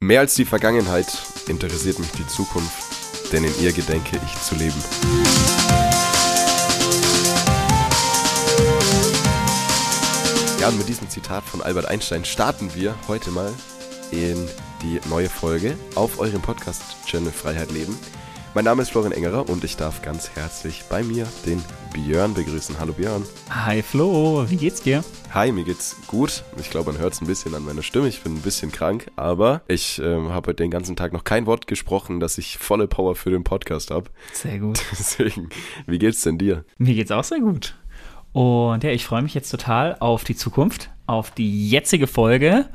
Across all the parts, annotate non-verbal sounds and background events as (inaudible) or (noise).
Mehr als die Vergangenheit interessiert mich die Zukunft, denn in ihr gedenke ich zu leben. Ja, und mit diesem Zitat von Albert Einstein starten wir heute mal in die neue Folge auf eurem Podcast-Channel Freiheit Leben. Mein Name ist Florian Engerer und ich darf ganz herzlich bei mir den Björn begrüßen. Hallo Björn. Hi Flo, wie geht's dir? Hi, mir geht's gut. Ich glaube, man hört es ein bisschen an meiner Stimme. Ich bin ein bisschen krank, aber ich ähm, habe heute den ganzen Tag noch kein Wort gesprochen, dass ich volle Power für den Podcast habe. Sehr gut. (laughs) Deswegen, wie geht's denn dir? Mir geht's auch sehr gut. Und ja, ich freue mich jetzt total auf die Zukunft, auf die jetzige Folge.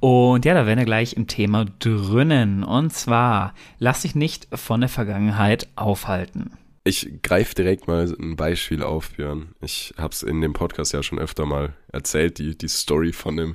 Und ja, da werden wir gleich im Thema drinnen. Und zwar, lass dich nicht von der Vergangenheit aufhalten. Ich greife direkt mal ein Beispiel auf, Björn. Ich habe es in dem Podcast ja schon öfter mal erzählt, die, die Story von dem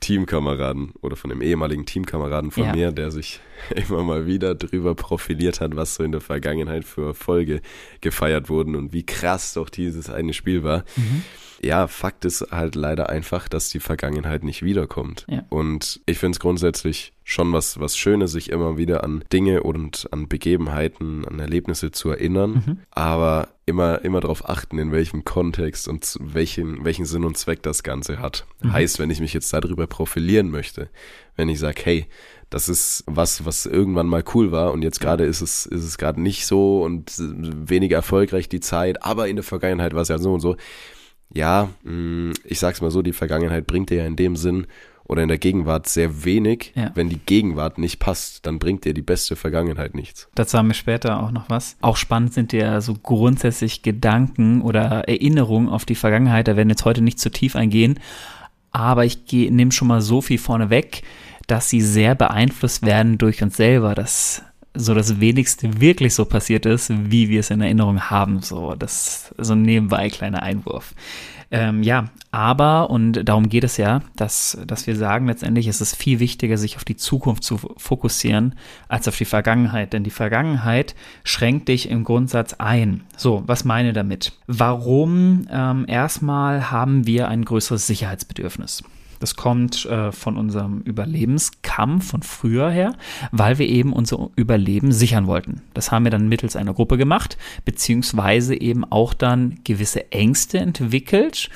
Teamkameraden oder von dem ehemaligen Teamkameraden von ja. mir, der sich (laughs) immer mal wieder drüber profiliert hat, was so in der Vergangenheit für Erfolge gefeiert wurden und wie krass doch dieses eine Spiel war. Mhm ja, Fakt ist halt leider einfach, dass die Vergangenheit nicht wiederkommt. Ja. Und ich finde es grundsätzlich schon was, was Schönes, sich immer wieder an Dinge und an Begebenheiten, an Erlebnisse zu erinnern, mhm. aber immer, immer darauf achten, in welchem Kontext und welchen, welchen Sinn und Zweck das Ganze hat. Mhm. Heißt, wenn ich mich jetzt darüber profilieren möchte, wenn ich sage, hey, das ist was, was irgendwann mal cool war und jetzt gerade ist es, ist es gerade nicht so und weniger erfolgreich die Zeit, aber in der Vergangenheit war es ja so und so ja, mm, ich sag's mal so, die Vergangenheit bringt dir ja in dem Sinn oder in der Gegenwart sehr wenig. Ja. Wenn die Gegenwart nicht passt, dann bringt dir die beste Vergangenheit nichts. Dazu haben wir später auch noch was. Auch spannend sind ja so grundsätzlich Gedanken oder Erinnerungen auf die Vergangenheit. Da werden jetzt heute nicht zu tief eingehen. Aber ich nehme schon mal so viel vorne weg, dass sie sehr beeinflusst werden durch uns selber. Das so das wenigste wirklich so passiert ist, wie wir es in Erinnerung haben. So, das so ein nebenbei kleiner Einwurf. Ähm, ja, aber, und darum geht es ja, dass, dass wir sagen, letztendlich ist es viel wichtiger, sich auf die Zukunft zu fokussieren, als auf die Vergangenheit. Denn die Vergangenheit schränkt dich im Grundsatz ein. So, was meine damit? Warum ähm, erstmal haben wir ein größeres Sicherheitsbedürfnis? Das kommt äh, von unserem Überlebenskampf von früher her, weil wir eben unser Überleben sichern wollten. Das haben wir dann mittels einer Gruppe gemacht, beziehungsweise eben auch dann gewisse Ängste entwickelt,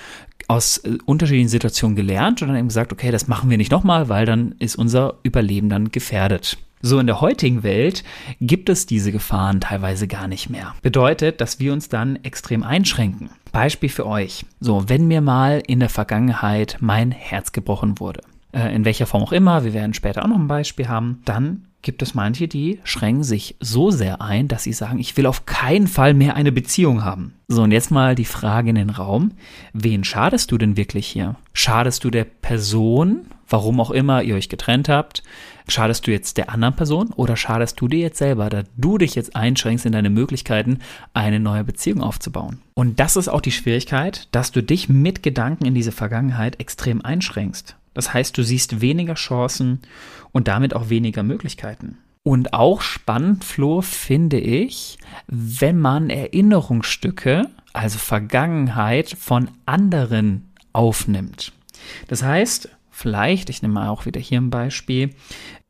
aus äh, unterschiedlichen Situationen gelernt und dann eben gesagt, okay, das machen wir nicht nochmal, weil dann ist unser Überleben dann gefährdet. So in der heutigen Welt gibt es diese Gefahren teilweise gar nicht mehr. Bedeutet, dass wir uns dann extrem einschränken. Beispiel für euch. So, wenn mir mal in der Vergangenheit mein Herz gebrochen wurde, äh, in welcher Form auch immer, wir werden später auch noch ein Beispiel haben, dann gibt es manche, die schränken sich so sehr ein, dass sie sagen, ich will auf keinen Fall mehr eine Beziehung haben. So, und jetzt mal die Frage in den Raum, wen schadest du denn wirklich hier? Schadest du der Person, warum auch immer ihr euch getrennt habt? Schadest du jetzt der anderen Person oder schadest du dir jetzt selber, da du dich jetzt einschränkst in deine Möglichkeiten, eine neue Beziehung aufzubauen? Und das ist auch die Schwierigkeit, dass du dich mit Gedanken in diese Vergangenheit extrem einschränkst. Das heißt, du siehst weniger Chancen und damit auch weniger Möglichkeiten. Und auch spannend, Flo, finde ich, wenn man Erinnerungsstücke, also Vergangenheit von anderen aufnimmt. Das heißt, vielleicht, ich nehme mal auch wieder hier ein Beispiel,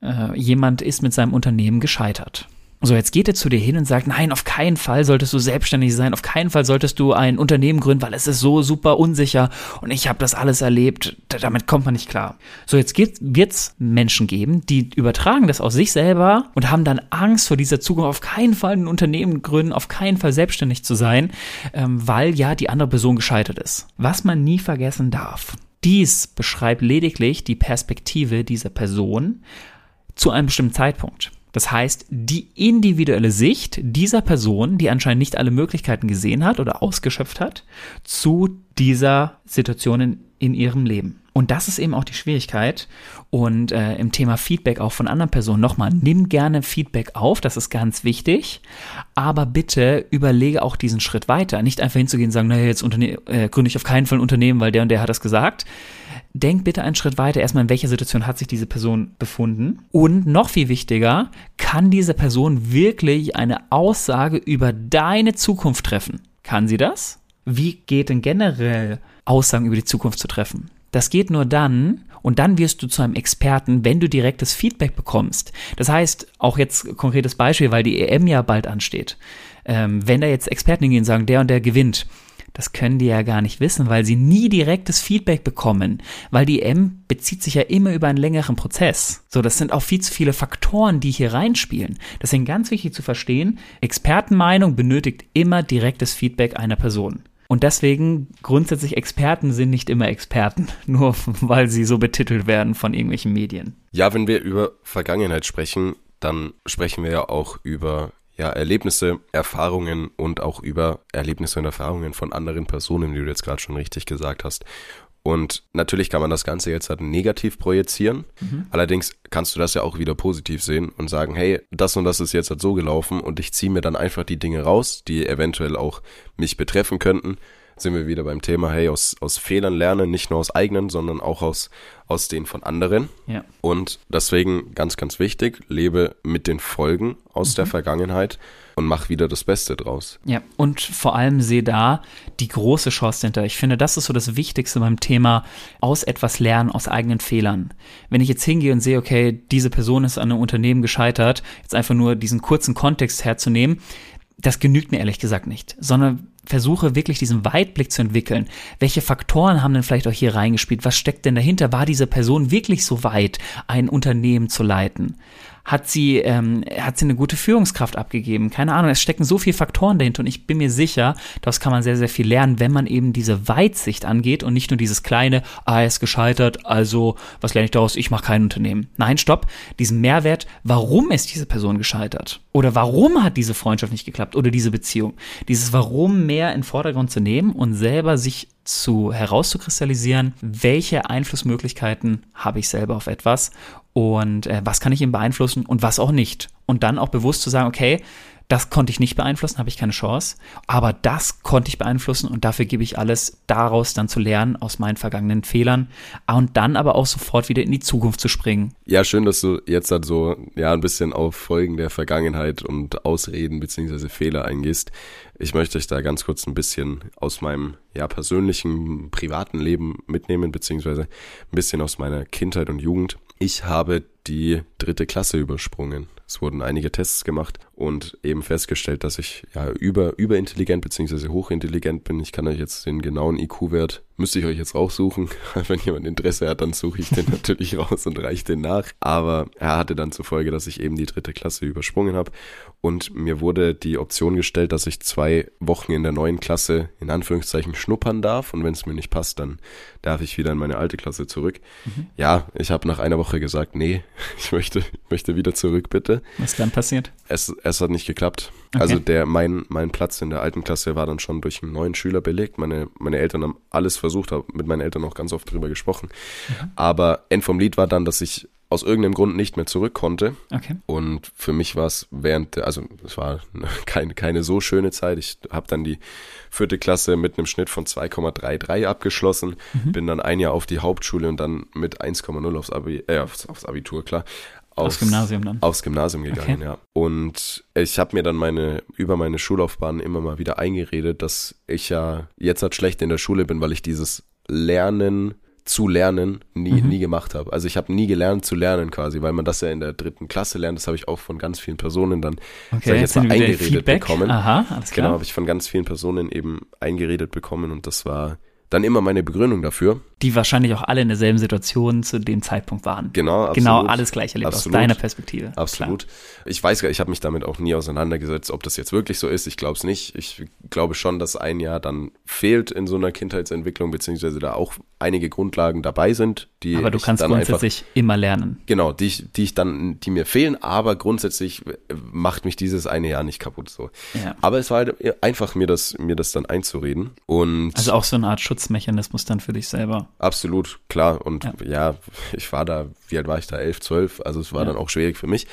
äh, jemand ist mit seinem Unternehmen gescheitert. So, jetzt geht er zu dir hin und sagt, nein, auf keinen Fall solltest du selbstständig sein, auf keinen Fall solltest du ein Unternehmen gründen, weil es ist so super unsicher und ich habe das alles erlebt, damit kommt man nicht klar. So, jetzt wird es Menschen geben, die übertragen das aus sich selber und haben dann Angst vor dieser Zukunft, auf keinen Fall ein Unternehmen gründen, auf keinen Fall selbstständig zu sein, ähm, weil ja die andere Person gescheitert ist. Was man nie vergessen darf. Dies beschreibt lediglich die Perspektive dieser Person zu einem bestimmten Zeitpunkt. Das heißt, die individuelle Sicht dieser Person, die anscheinend nicht alle Möglichkeiten gesehen hat oder ausgeschöpft hat, zu dieser Situation in, in ihrem Leben. Und das ist eben auch die Schwierigkeit. Und äh, im Thema Feedback auch von anderen Personen nochmal, nimm gerne Feedback auf, das ist ganz wichtig. Aber bitte überlege auch diesen Schritt weiter. Nicht einfach hinzugehen und sagen, naja, jetzt äh, gründe ich auf keinen Fall ein Unternehmen, weil der und der hat das gesagt. Denk bitte einen Schritt weiter. Erstmal, in welcher Situation hat sich diese Person befunden? Und noch viel wichtiger, kann diese Person wirklich eine Aussage über deine Zukunft treffen? Kann sie das? Wie geht denn generell Aussagen über die Zukunft zu treffen? Das geht nur dann, und dann wirst du zu einem Experten, wenn du direktes Feedback bekommst. Das heißt, auch jetzt konkretes Beispiel, weil die EM ja bald ansteht. Ähm, wenn da jetzt Experten hingehen und sagen, der und der gewinnt, das können die ja gar nicht wissen, weil sie nie direktes Feedback bekommen, weil die EM bezieht sich ja immer über einen längeren Prozess. So, das sind auch viel zu viele Faktoren, die hier reinspielen. Deswegen ganz wichtig zu verstehen, Expertenmeinung benötigt immer direktes Feedback einer Person. Und deswegen grundsätzlich Experten sind nicht immer Experten, (laughs) nur weil sie so betitelt werden von irgendwelchen Medien. Ja, wenn wir über Vergangenheit sprechen, dann sprechen wir ja auch über ja, Erlebnisse, Erfahrungen und auch über Erlebnisse und Erfahrungen von anderen Personen, wie du jetzt gerade schon richtig gesagt hast. Und natürlich kann man das Ganze jetzt halt negativ projizieren. Mhm. Allerdings kannst du das ja auch wieder positiv sehen und sagen, hey, das und das ist jetzt halt so gelaufen und ich ziehe mir dann einfach die Dinge raus, die eventuell auch mich betreffen könnten. Sind wir wieder beim Thema, hey, aus, aus Fehlern lernen, nicht nur aus eigenen, sondern auch aus, aus den von anderen. Ja. Und deswegen ganz, ganz wichtig, lebe mit den Folgen aus mhm. der Vergangenheit und mach wieder das Beste draus. Ja, und vor allem sehe da die große Chance hinter. Ich finde, das ist so das Wichtigste beim Thema aus etwas lernen, aus eigenen Fehlern. Wenn ich jetzt hingehe und sehe, okay, diese Person ist an einem Unternehmen gescheitert, jetzt einfach nur diesen kurzen Kontext herzunehmen, das genügt mir ehrlich gesagt nicht, sondern versuche wirklich diesen Weitblick zu entwickeln. Welche Faktoren haben denn vielleicht auch hier reingespielt? Was steckt denn dahinter? War diese Person wirklich so weit, ein Unternehmen zu leiten? Hat sie, ähm, hat sie eine gute Führungskraft abgegeben? Keine Ahnung, es stecken so viele Faktoren dahinter und ich bin mir sicher, daraus kann man sehr, sehr viel lernen, wenn man eben diese Weitsicht angeht und nicht nur dieses kleine, ah, er ist gescheitert, also was lerne ich daraus? Ich mache kein Unternehmen. Nein, stopp, diesen Mehrwert, warum ist diese Person gescheitert? Oder warum hat diese Freundschaft nicht geklappt oder diese Beziehung? Dieses Warum mehr in Vordergrund zu nehmen und selber sich zu herauszukristallisieren, welche Einflussmöglichkeiten habe ich selber auf etwas und äh, was kann ich ihm beeinflussen und was auch nicht. Und dann auch bewusst zu sagen, okay, das konnte ich nicht beeinflussen, habe ich keine Chance. Aber das konnte ich beeinflussen und dafür gebe ich alles, daraus dann zu lernen aus meinen vergangenen Fehlern und dann aber auch sofort wieder in die Zukunft zu springen. Ja, schön, dass du jetzt halt so ja ein bisschen auf Folgen der Vergangenheit und Ausreden beziehungsweise Fehler eingehst. Ich möchte euch da ganz kurz ein bisschen aus meinem ja persönlichen privaten Leben mitnehmen beziehungsweise ein bisschen aus meiner Kindheit und Jugend. Ich habe die dritte Klasse übersprungen. Es wurden einige Tests gemacht und eben festgestellt, dass ich ja über, überintelligent bzw. hochintelligent bin. Ich kann euch jetzt den genauen IQ-Wert, müsste ich euch jetzt raussuchen. (laughs) Wenn jemand Interesse hat, dann suche ich den (laughs) natürlich raus und reiche den nach. Aber er hatte dann zur Folge, dass ich eben die dritte Klasse übersprungen habe und mir wurde die Option gestellt, dass ich zwei Wochen in der neuen Klasse in Anführungszeichen schnuppern darf und wenn es mir nicht passt, dann darf ich wieder in meine alte Klasse zurück. Mhm. Ja, ich habe nach einer Woche gesagt, nee, (laughs) ich möchte, möchte wieder zurück, bitte. Was dann passiert? Es, es hat nicht geklappt. Okay. Also der, mein, mein Platz in der alten Klasse war dann schon durch einen neuen Schüler belegt. Meine, meine Eltern haben alles versucht, habe mit meinen Eltern auch ganz oft drüber gesprochen. Mhm. Aber End vom Lied war dann, dass ich aus irgendeinem Grund nicht mehr zurück konnte. Okay. Und für mich war es während, also es war (laughs) keine, keine so schöne Zeit. Ich habe dann die vierte Klasse mit einem Schnitt von 2,33 abgeschlossen, mhm. bin dann ein Jahr auf die Hauptschule und dann mit 1,0 aufs, Abi, äh, aufs, aufs Abitur, klar. Aufs, aufs, Gymnasium dann? Aufs Gymnasium gegangen, okay. ja. Und ich habe mir dann meine, über meine Schullaufbahn immer mal wieder eingeredet, dass ich ja jetzt halt schlecht in der Schule bin, weil ich dieses Lernen zu lernen nie, mhm. nie gemacht habe. Also ich habe nie gelernt zu lernen quasi, weil man das ja in der dritten Klasse lernt. Das habe ich auch von ganz vielen Personen dann, okay, ich jetzt mal, eingeredet bekommen. Aha, alles klar. Genau, habe ich von ganz vielen Personen eben eingeredet bekommen und das war dann immer meine Begründung dafür. Die wahrscheinlich auch alle in derselben Situation zu dem Zeitpunkt waren. Genau, absolut. Genau, alles gleich erlebt absolut. aus deiner Perspektive. Absolut. Klar. Ich weiß gar ich habe mich damit auch nie auseinandergesetzt, ob das jetzt wirklich so ist. Ich glaube es nicht. Ich glaube schon, dass ein Jahr dann fehlt in so einer Kindheitsentwicklung, beziehungsweise da auch einige Grundlagen dabei sind, die Aber du kannst grundsätzlich einfach, immer lernen. Genau, die ich, die ich dann, die mir fehlen, aber grundsätzlich macht mich dieses eine Jahr nicht kaputt so. Ja. Aber es war halt einfach, mir das, mir das dann einzureden. Und also auch so eine Art Schutzmechanismus dann für dich selber. Absolut, klar. Und ja, ja ich war da, wie alt war ich da? Elf, zwölf, also es war ja. dann auch schwierig für mich.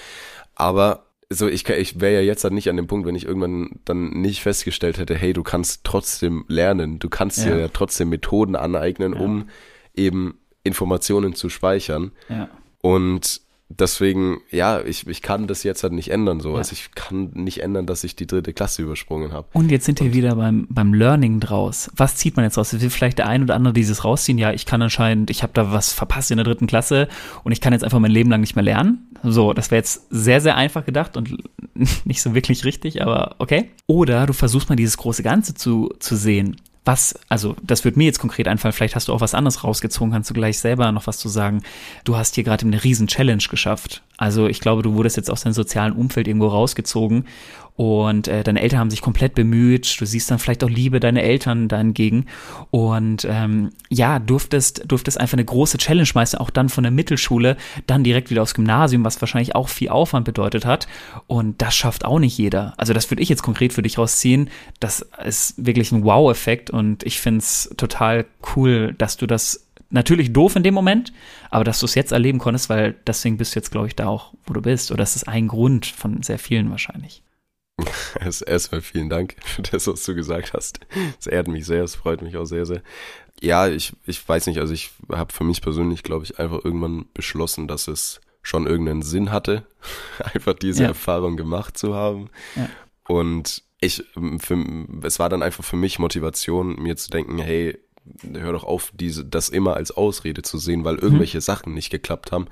Aber so ich, ich wäre ja jetzt halt nicht an dem Punkt, wenn ich irgendwann dann nicht festgestellt hätte, hey, du kannst trotzdem lernen, du kannst ja. dir ja trotzdem Methoden aneignen, um eben Informationen zu speichern. Ja. Und deswegen, ja, ich, ich kann das jetzt halt nicht ändern, so. Ja. Also ich kann nicht ändern, dass ich die dritte Klasse übersprungen habe. Und jetzt sind wir wieder beim, beim Learning draus. Was zieht man jetzt raus? Will vielleicht der ein oder andere dieses rausziehen? Ja, ich kann anscheinend, ich habe da was verpasst in der dritten Klasse und ich kann jetzt einfach mein Leben lang nicht mehr lernen. So, das wäre jetzt sehr, sehr einfach gedacht und (laughs) nicht so wirklich richtig, aber okay. Oder du versuchst mal dieses große Ganze zu, zu sehen was, also das wird mir jetzt konkret einfallen, vielleicht hast du auch was anderes rausgezogen, kannst du gleich selber noch was zu sagen. Du hast hier gerade eine riesen Challenge geschafft. Also ich glaube, du wurdest jetzt aus deinem sozialen Umfeld irgendwo rausgezogen und äh, deine Eltern haben sich komplett bemüht. Du siehst dann vielleicht auch Liebe deiner Eltern dahingegen. Und ähm, ja, durftest, durftest einfach eine große Challenge meistern, auch dann von der Mittelschule, dann direkt wieder aufs Gymnasium, was wahrscheinlich auch viel Aufwand bedeutet hat. Und das schafft auch nicht jeder. Also das würde ich jetzt konkret für dich rausziehen. Das ist wirklich ein Wow-Effekt und ich finde es total cool, dass du das natürlich doof in dem Moment, aber dass du es jetzt erleben konntest, weil deswegen bist du jetzt, glaube ich, da auch, wo du bist. Oder das ist ein Grund von sehr vielen wahrscheinlich. (laughs) Erstmal vielen Dank für das, was du gesagt hast. Es ehrt mich sehr, es freut mich auch sehr, sehr. Ja, ich, ich weiß nicht, also ich habe für mich persönlich, glaube ich, einfach irgendwann beschlossen, dass es schon irgendeinen Sinn hatte, (laughs) einfach diese ja. Erfahrung gemacht zu haben. Ja. Und ich, für, es war dann einfach für mich Motivation, mir zu denken, hey, hör doch auf, diese, das immer als Ausrede zu sehen, weil irgendwelche mhm. Sachen nicht geklappt haben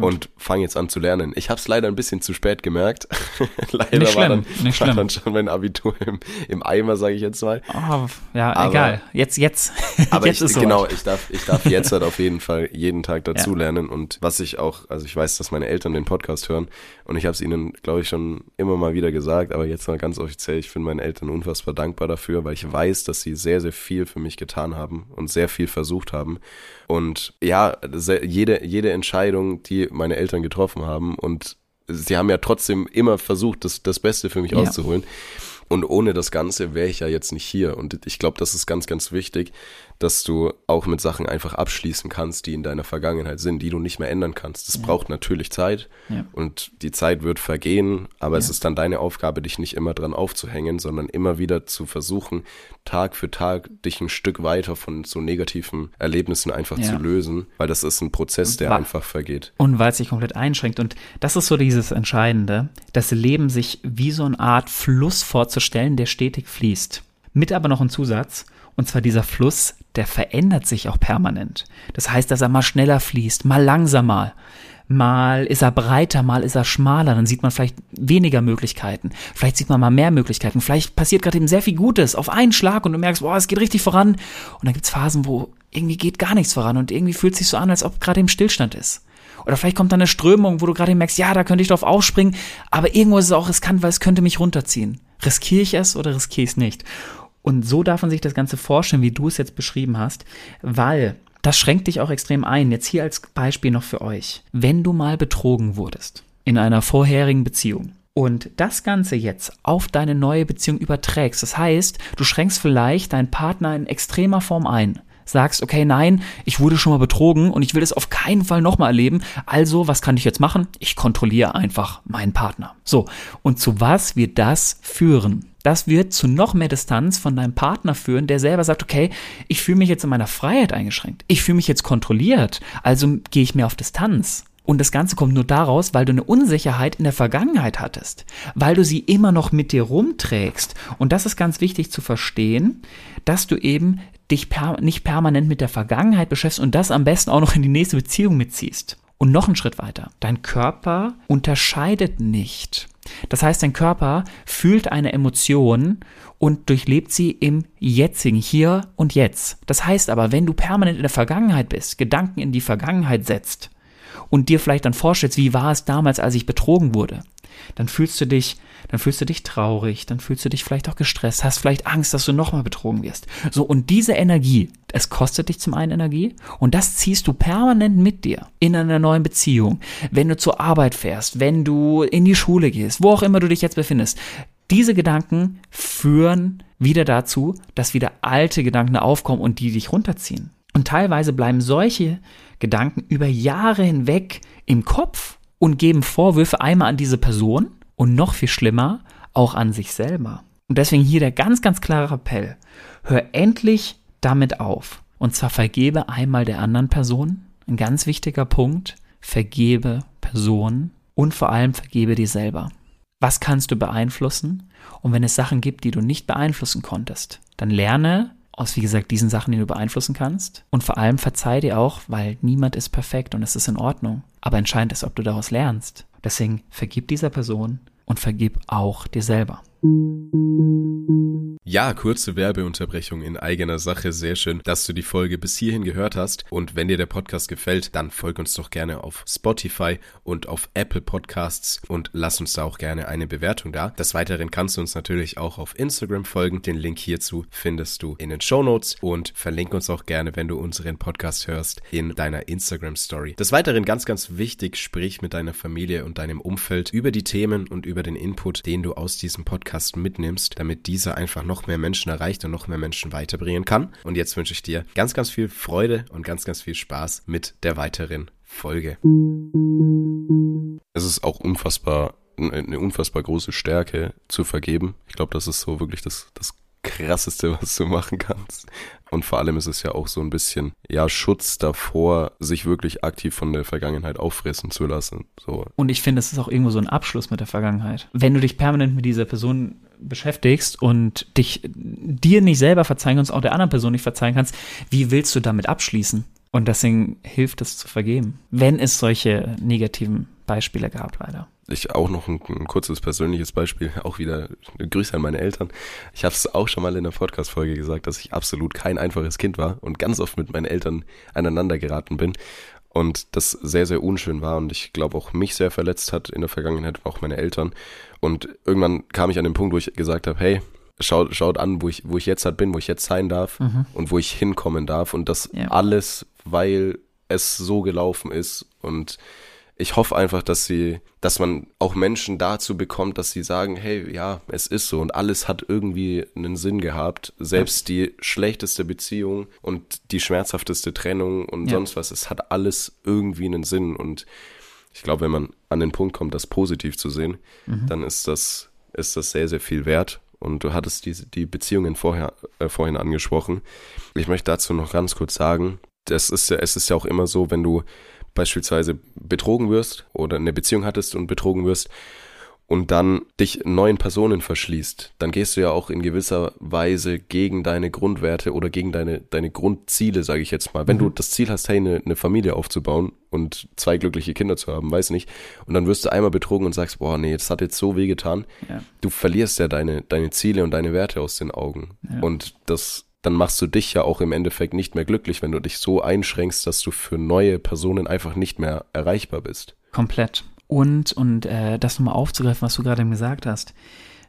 und fang jetzt an zu lernen. Ich habe es leider ein bisschen zu spät gemerkt. (laughs) leider nicht war, dann, nicht war dann schon mein Abitur im, im Eimer, sage ich jetzt mal. Oh, ja, aber, egal. Jetzt, jetzt. (laughs) Aber jetzt ich, genau, ich darf, ich darf jetzt halt (laughs) auf jeden Fall jeden Tag dazu ja. lernen und was ich auch, also ich weiß, dass meine Eltern den Podcast hören und ich habe es ihnen, glaube ich, schon immer mal wieder gesagt, aber jetzt mal ganz offiziell, ich bin meinen Eltern unfassbar dankbar dafür, weil ich weiß, dass sie sehr, sehr viel für mich getan haben haben und sehr viel versucht haben. Und ja, jede, jede Entscheidung, die meine Eltern getroffen haben und sie haben ja trotzdem immer versucht, das, das Beste für mich ja. auszuholen. Und ohne das Ganze wäre ich ja jetzt nicht hier. Und ich glaube, das ist ganz, ganz wichtig, dass du auch mit Sachen einfach abschließen kannst, die in deiner Vergangenheit sind, die du nicht mehr ändern kannst. Das ja. braucht natürlich Zeit ja. und die Zeit wird vergehen, aber ja. es ist dann deine Aufgabe, dich nicht immer dran aufzuhängen, sondern immer wieder zu versuchen, Tag für Tag dich ein Stück weiter von so negativen Erlebnissen einfach zu lösen, weil das ist ein Prozess, der einfach vergeht. Und weil es sich komplett einschränkt. Und das ist so dieses Entscheidende, das Leben sich wie so eine Art Fluss vorzustellen, der stetig fließt. Mit aber noch ein Zusatz, und zwar dieser Fluss, der verändert sich auch permanent. Das heißt, dass er mal schneller fließt, mal langsamer. Mal ist er breiter, mal ist er schmaler, dann sieht man vielleicht weniger Möglichkeiten. Vielleicht sieht man mal mehr Möglichkeiten. Vielleicht passiert gerade eben sehr viel Gutes auf einen Schlag und du merkst, boah, es geht richtig voran. Und dann gibt's Phasen, wo irgendwie geht gar nichts voran und irgendwie fühlt es sich so an, als ob gerade im Stillstand ist. Oder vielleicht kommt dann eine Strömung, wo du gerade merkst, ja, da könnte ich drauf aufspringen, aber irgendwo ist es auch riskant, weil es könnte mich runterziehen. Riskiere ich es oder riskiere ich es nicht? Und so darf man sich das Ganze vorstellen, wie du es jetzt beschrieben hast, weil das schränkt dich auch extrem ein. Jetzt hier als Beispiel noch für euch. Wenn du mal betrogen wurdest in einer vorherigen Beziehung und das Ganze jetzt auf deine neue Beziehung überträgst, das heißt, du schränkst vielleicht deinen Partner in extremer Form ein sagst, okay, nein, ich wurde schon mal betrogen und ich will das auf keinen Fall nochmal erleben. Also, was kann ich jetzt machen? Ich kontrolliere einfach meinen Partner. So, und zu was wird das führen? Das wird zu noch mehr Distanz von deinem Partner führen, der selber sagt, okay, ich fühle mich jetzt in meiner Freiheit eingeschränkt. Ich fühle mich jetzt kontrolliert. Also gehe ich mehr auf Distanz. Und das Ganze kommt nur daraus, weil du eine Unsicherheit in der Vergangenheit hattest, weil du sie immer noch mit dir rumträgst. Und das ist ganz wichtig zu verstehen, dass du eben dich per nicht permanent mit der Vergangenheit beschäftigst und das am besten auch noch in die nächste Beziehung mitziehst. Und noch einen Schritt weiter. Dein Körper unterscheidet nicht. Das heißt, dein Körper fühlt eine Emotion und durchlebt sie im jetzigen Hier und Jetzt. Das heißt aber, wenn du permanent in der Vergangenheit bist, Gedanken in die Vergangenheit setzt und dir vielleicht dann vorstellst, wie war es damals, als ich betrogen wurde, dann fühlst du dich, dann fühlst du dich traurig, dann fühlst du dich vielleicht auch gestresst, hast vielleicht Angst, dass du nochmal betrogen wirst. So, und diese Energie, es kostet dich zum einen Energie und das ziehst du permanent mit dir in einer neuen Beziehung, wenn du zur Arbeit fährst, wenn du in die Schule gehst, wo auch immer du dich jetzt befindest. Diese Gedanken führen wieder dazu, dass wieder alte Gedanken aufkommen und die dich runterziehen. Und teilweise bleiben solche Gedanken über Jahre hinweg im Kopf und geben Vorwürfe einmal an diese Person und noch viel schlimmer auch an sich selber. Und deswegen hier der ganz, ganz klare Appell. Hör endlich damit auf. Und zwar vergebe einmal der anderen Person. Ein ganz wichtiger Punkt. Vergebe Person und vor allem vergebe dir selber. Was kannst du beeinflussen? Und wenn es Sachen gibt, die du nicht beeinflussen konntest, dann lerne aus, wie gesagt, diesen Sachen, die du beeinflussen kannst. Und vor allem verzeih dir auch, weil niemand ist perfekt und es ist in Ordnung. Aber entscheidend ist, ob du daraus lernst. Deswegen vergib dieser Person und vergib auch dir selber. Ja, kurze Werbeunterbrechung in eigener Sache. Sehr schön, dass du die Folge bis hierhin gehört hast. Und wenn dir der Podcast gefällt, dann folg uns doch gerne auf Spotify und auf Apple Podcasts und lass uns da auch gerne eine Bewertung da. Des Weiteren kannst du uns natürlich auch auf Instagram folgen. Den Link hierzu findest du in den Show Notes und verlink uns auch gerne, wenn du unseren Podcast hörst, in deiner Instagram Story. Des Weiteren ganz, ganz wichtig, sprich mit deiner Familie und deinem Umfeld über die Themen und über den Input, den du aus diesem Podcast mitnimmst, damit dieser einfach noch mehr Menschen erreicht und noch mehr Menschen weiterbringen kann. Und jetzt wünsche ich dir ganz, ganz viel Freude und ganz, ganz viel Spaß mit der weiteren Folge. Es ist auch unfassbar, eine unfassbar große Stärke zu vergeben. Ich glaube, das ist so wirklich das, das krasseste, (laughs) was du machen kannst. Und vor allem ist es ja auch so ein bisschen, ja, Schutz davor, sich wirklich aktiv von der Vergangenheit auffressen zu lassen. So. Und ich finde, es ist auch irgendwo so ein Abschluss mit der Vergangenheit. Wenn du dich permanent mit dieser Person beschäftigst und dich dir nicht selber verzeihen kannst, auch der anderen Person nicht verzeihen kannst, wie willst du damit abschließen? Und deswegen hilft es zu vergeben, wenn es solche negativen Beispiele gab, leider. Ich auch noch ein, ein kurzes persönliches Beispiel, auch wieder Grüße an meine Eltern. Ich habe es auch schon mal in der Podcast-Folge gesagt, dass ich absolut kein einfaches Kind war und ganz oft mit meinen Eltern aneinander geraten bin und das sehr, sehr unschön war und ich glaube auch mich sehr verletzt hat in der Vergangenheit, auch meine Eltern. Und irgendwann kam ich an den Punkt, wo ich gesagt habe, hey, schaut, schaut an, wo ich, wo ich jetzt halt bin, wo ich jetzt sein darf mhm. und wo ich hinkommen darf und das ja. alles, weil es so gelaufen ist und ich hoffe einfach, dass sie, dass man auch Menschen dazu bekommt, dass sie sagen, hey, ja, es ist so und alles hat irgendwie einen Sinn gehabt. Selbst ja. die schlechteste Beziehung und die schmerzhafteste Trennung und ja. sonst was, es hat alles irgendwie einen Sinn und ich glaube, wenn man an den Punkt kommt, das positiv zu sehen, mhm. dann ist das, ist das sehr, sehr viel wert. Und du hattest diese, die Beziehungen vorher, äh, vorhin angesprochen. Ich möchte dazu noch ganz kurz sagen, das ist ja, es ist ja auch immer so, wenn du beispielsweise betrogen wirst oder eine Beziehung hattest und betrogen wirst und dann dich neuen Personen verschließt, dann gehst du ja auch in gewisser Weise gegen deine Grundwerte oder gegen deine, deine Grundziele, sage ich jetzt mal. Wenn mhm. du das Ziel hast, hey, eine, eine Familie aufzubauen und zwei glückliche Kinder zu haben, weiß nicht, und dann wirst du einmal betrogen und sagst, boah, nee, das hat jetzt so weh getan, ja. du verlierst ja deine, deine Ziele und deine Werte aus den Augen. Ja. Und das dann machst du dich ja auch im Endeffekt nicht mehr glücklich, wenn du dich so einschränkst, dass du für neue Personen einfach nicht mehr erreichbar bist. Komplett. Und, und äh, das nochmal aufzugreifen, was du gerade gesagt hast.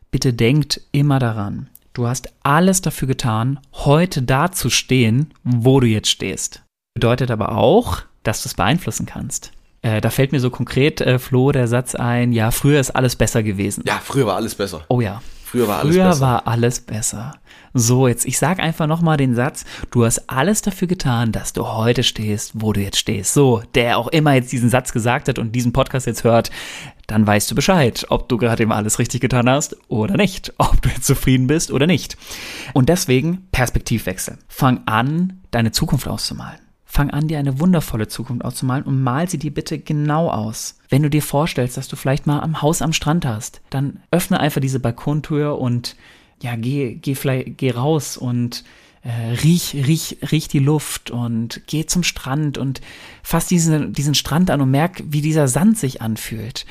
Bitte denkt immer daran, du hast alles dafür getan, heute da zu stehen, wo du jetzt stehst. Bedeutet aber auch, dass du es beeinflussen kannst. Äh, da fällt mir so konkret, äh, Flo, der Satz ein, ja, früher ist alles besser gewesen. Ja, früher war alles besser. Oh ja. Früher war alles Früher besser. war alles besser. So, jetzt, ich sag einfach nochmal den Satz, du hast alles dafür getan, dass du heute stehst, wo du jetzt stehst. So, der auch immer jetzt diesen Satz gesagt hat und diesen Podcast jetzt hört, dann weißt du Bescheid, ob du gerade eben alles richtig getan hast oder nicht, ob du jetzt zufrieden bist oder nicht. Und deswegen Perspektivwechsel. Fang an, deine Zukunft auszumalen. Fang an, dir eine wundervolle Zukunft auszumalen und mal sie dir bitte genau aus. Wenn du dir vorstellst, dass du vielleicht mal am Haus am Strand hast, dann öffne einfach diese Balkontür und ja, geh, geh vielleicht, geh raus und äh, riech, riech, riech die Luft und geh zum Strand und fass diesen, diesen Strand an und merk, wie dieser Sand sich anfühlt.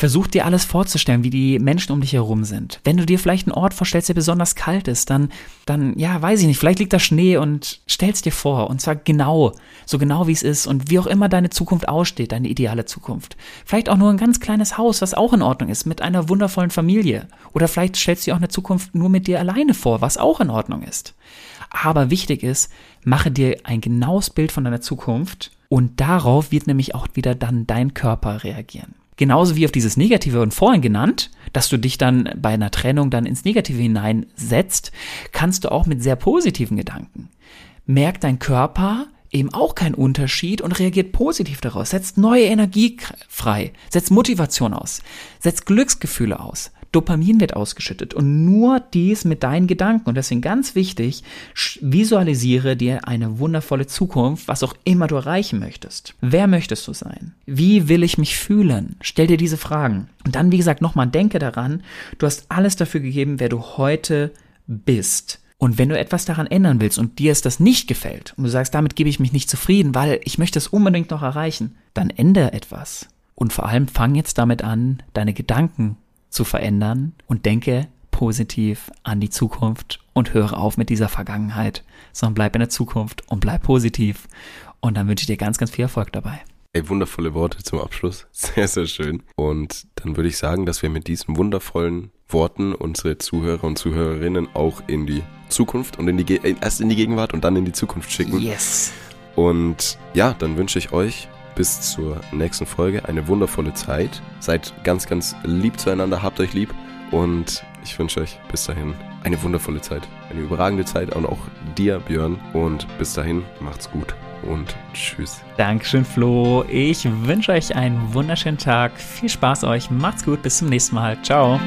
Versuch dir alles vorzustellen, wie die Menschen um dich herum sind. Wenn du dir vielleicht einen Ort vorstellst, der besonders kalt ist, dann, dann, ja, weiß ich nicht, vielleicht liegt da Schnee und stell's dir vor. Und zwar genau, so genau wie es ist und wie auch immer deine Zukunft aussteht, deine ideale Zukunft. Vielleicht auch nur ein ganz kleines Haus, was auch in Ordnung ist, mit einer wundervollen Familie. Oder vielleicht stellst du dir auch eine Zukunft nur mit dir alleine vor, was auch in Ordnung ist. Aber wichtig ist, mache dir ein genaues Bild von deiner Zukunft und darauf wird nämlich auch wieder dann dein Körper reagieren. Genauso wie auf dieses Negative und vorhin genannt, dass du dich dann bei einer Trennung dann ins Negative hineinsetzt, kannst du auch mit sehr positiven Gedanken. Merkt dein Körper eben auch keinen Unterschied und reagiert positiv daraus, setzt neue Energie frei, setzt Motivation aus, setzt Glücksgefühle aus. Dopamin wird ausgeschüttet und nur dies mit deinen Gedanken. Und deswegen ganz wichtig, visualisiere dir eine wundervolle Zukunft, was auch immer du erreichen möchtest. Wer möchtest du sein? Wie will ich mich fühlen? Stell dir diese Fragen. Und dann, wie gesagt, nochmal denke daran, du hast alles dafür gegeben, wer du heute bist. Und wenn du etwas daran ändern willst und dir es das nicht gefällt und du sagst, damit gebe ich mich nicht zufrieden, weil ich möchte es unbedingt noch erreichen, dann ändere etwas. Und vor allem fang jetzt damit an, deine Gedanken zu verändern und denke positiv an die Zukunft und höre auf mit dieser Vergangenheit, sondern bleib in der Zukunft und bleib positiv. Und dann wünsche ich dir ganz, ganz viel Erfolg dabei. Ey, wundervolle Worte zum Abschluss. (laughs) Sehr, sehr schön. Und dann würde ich sagen, dass wir mit diesen wundervollen Worten unsere Zuhörer und Zuhörerinnen auch in die Zukunft und in die Ge erst in die Gegenwart und dann in die Zukunft schicken. Yes. Und ja, dann wünsche ich euch bis zur nächsten Folge eine wundervolle Zeit. Seid ganz, ganz lieb zueinander, habt euch lieb und ich wünsche euch bis dahin eine wundervolle Zeit, eine überragende Zeit und auch dir, Björn. Und bis dahin, macht's gut und tschüss. Dankeschön, Flo. Ich wünsche euch einen wunderschönen Tag. Viel Spaß euch. Macht's gut. Bis zum nächsten Mal. Ciao.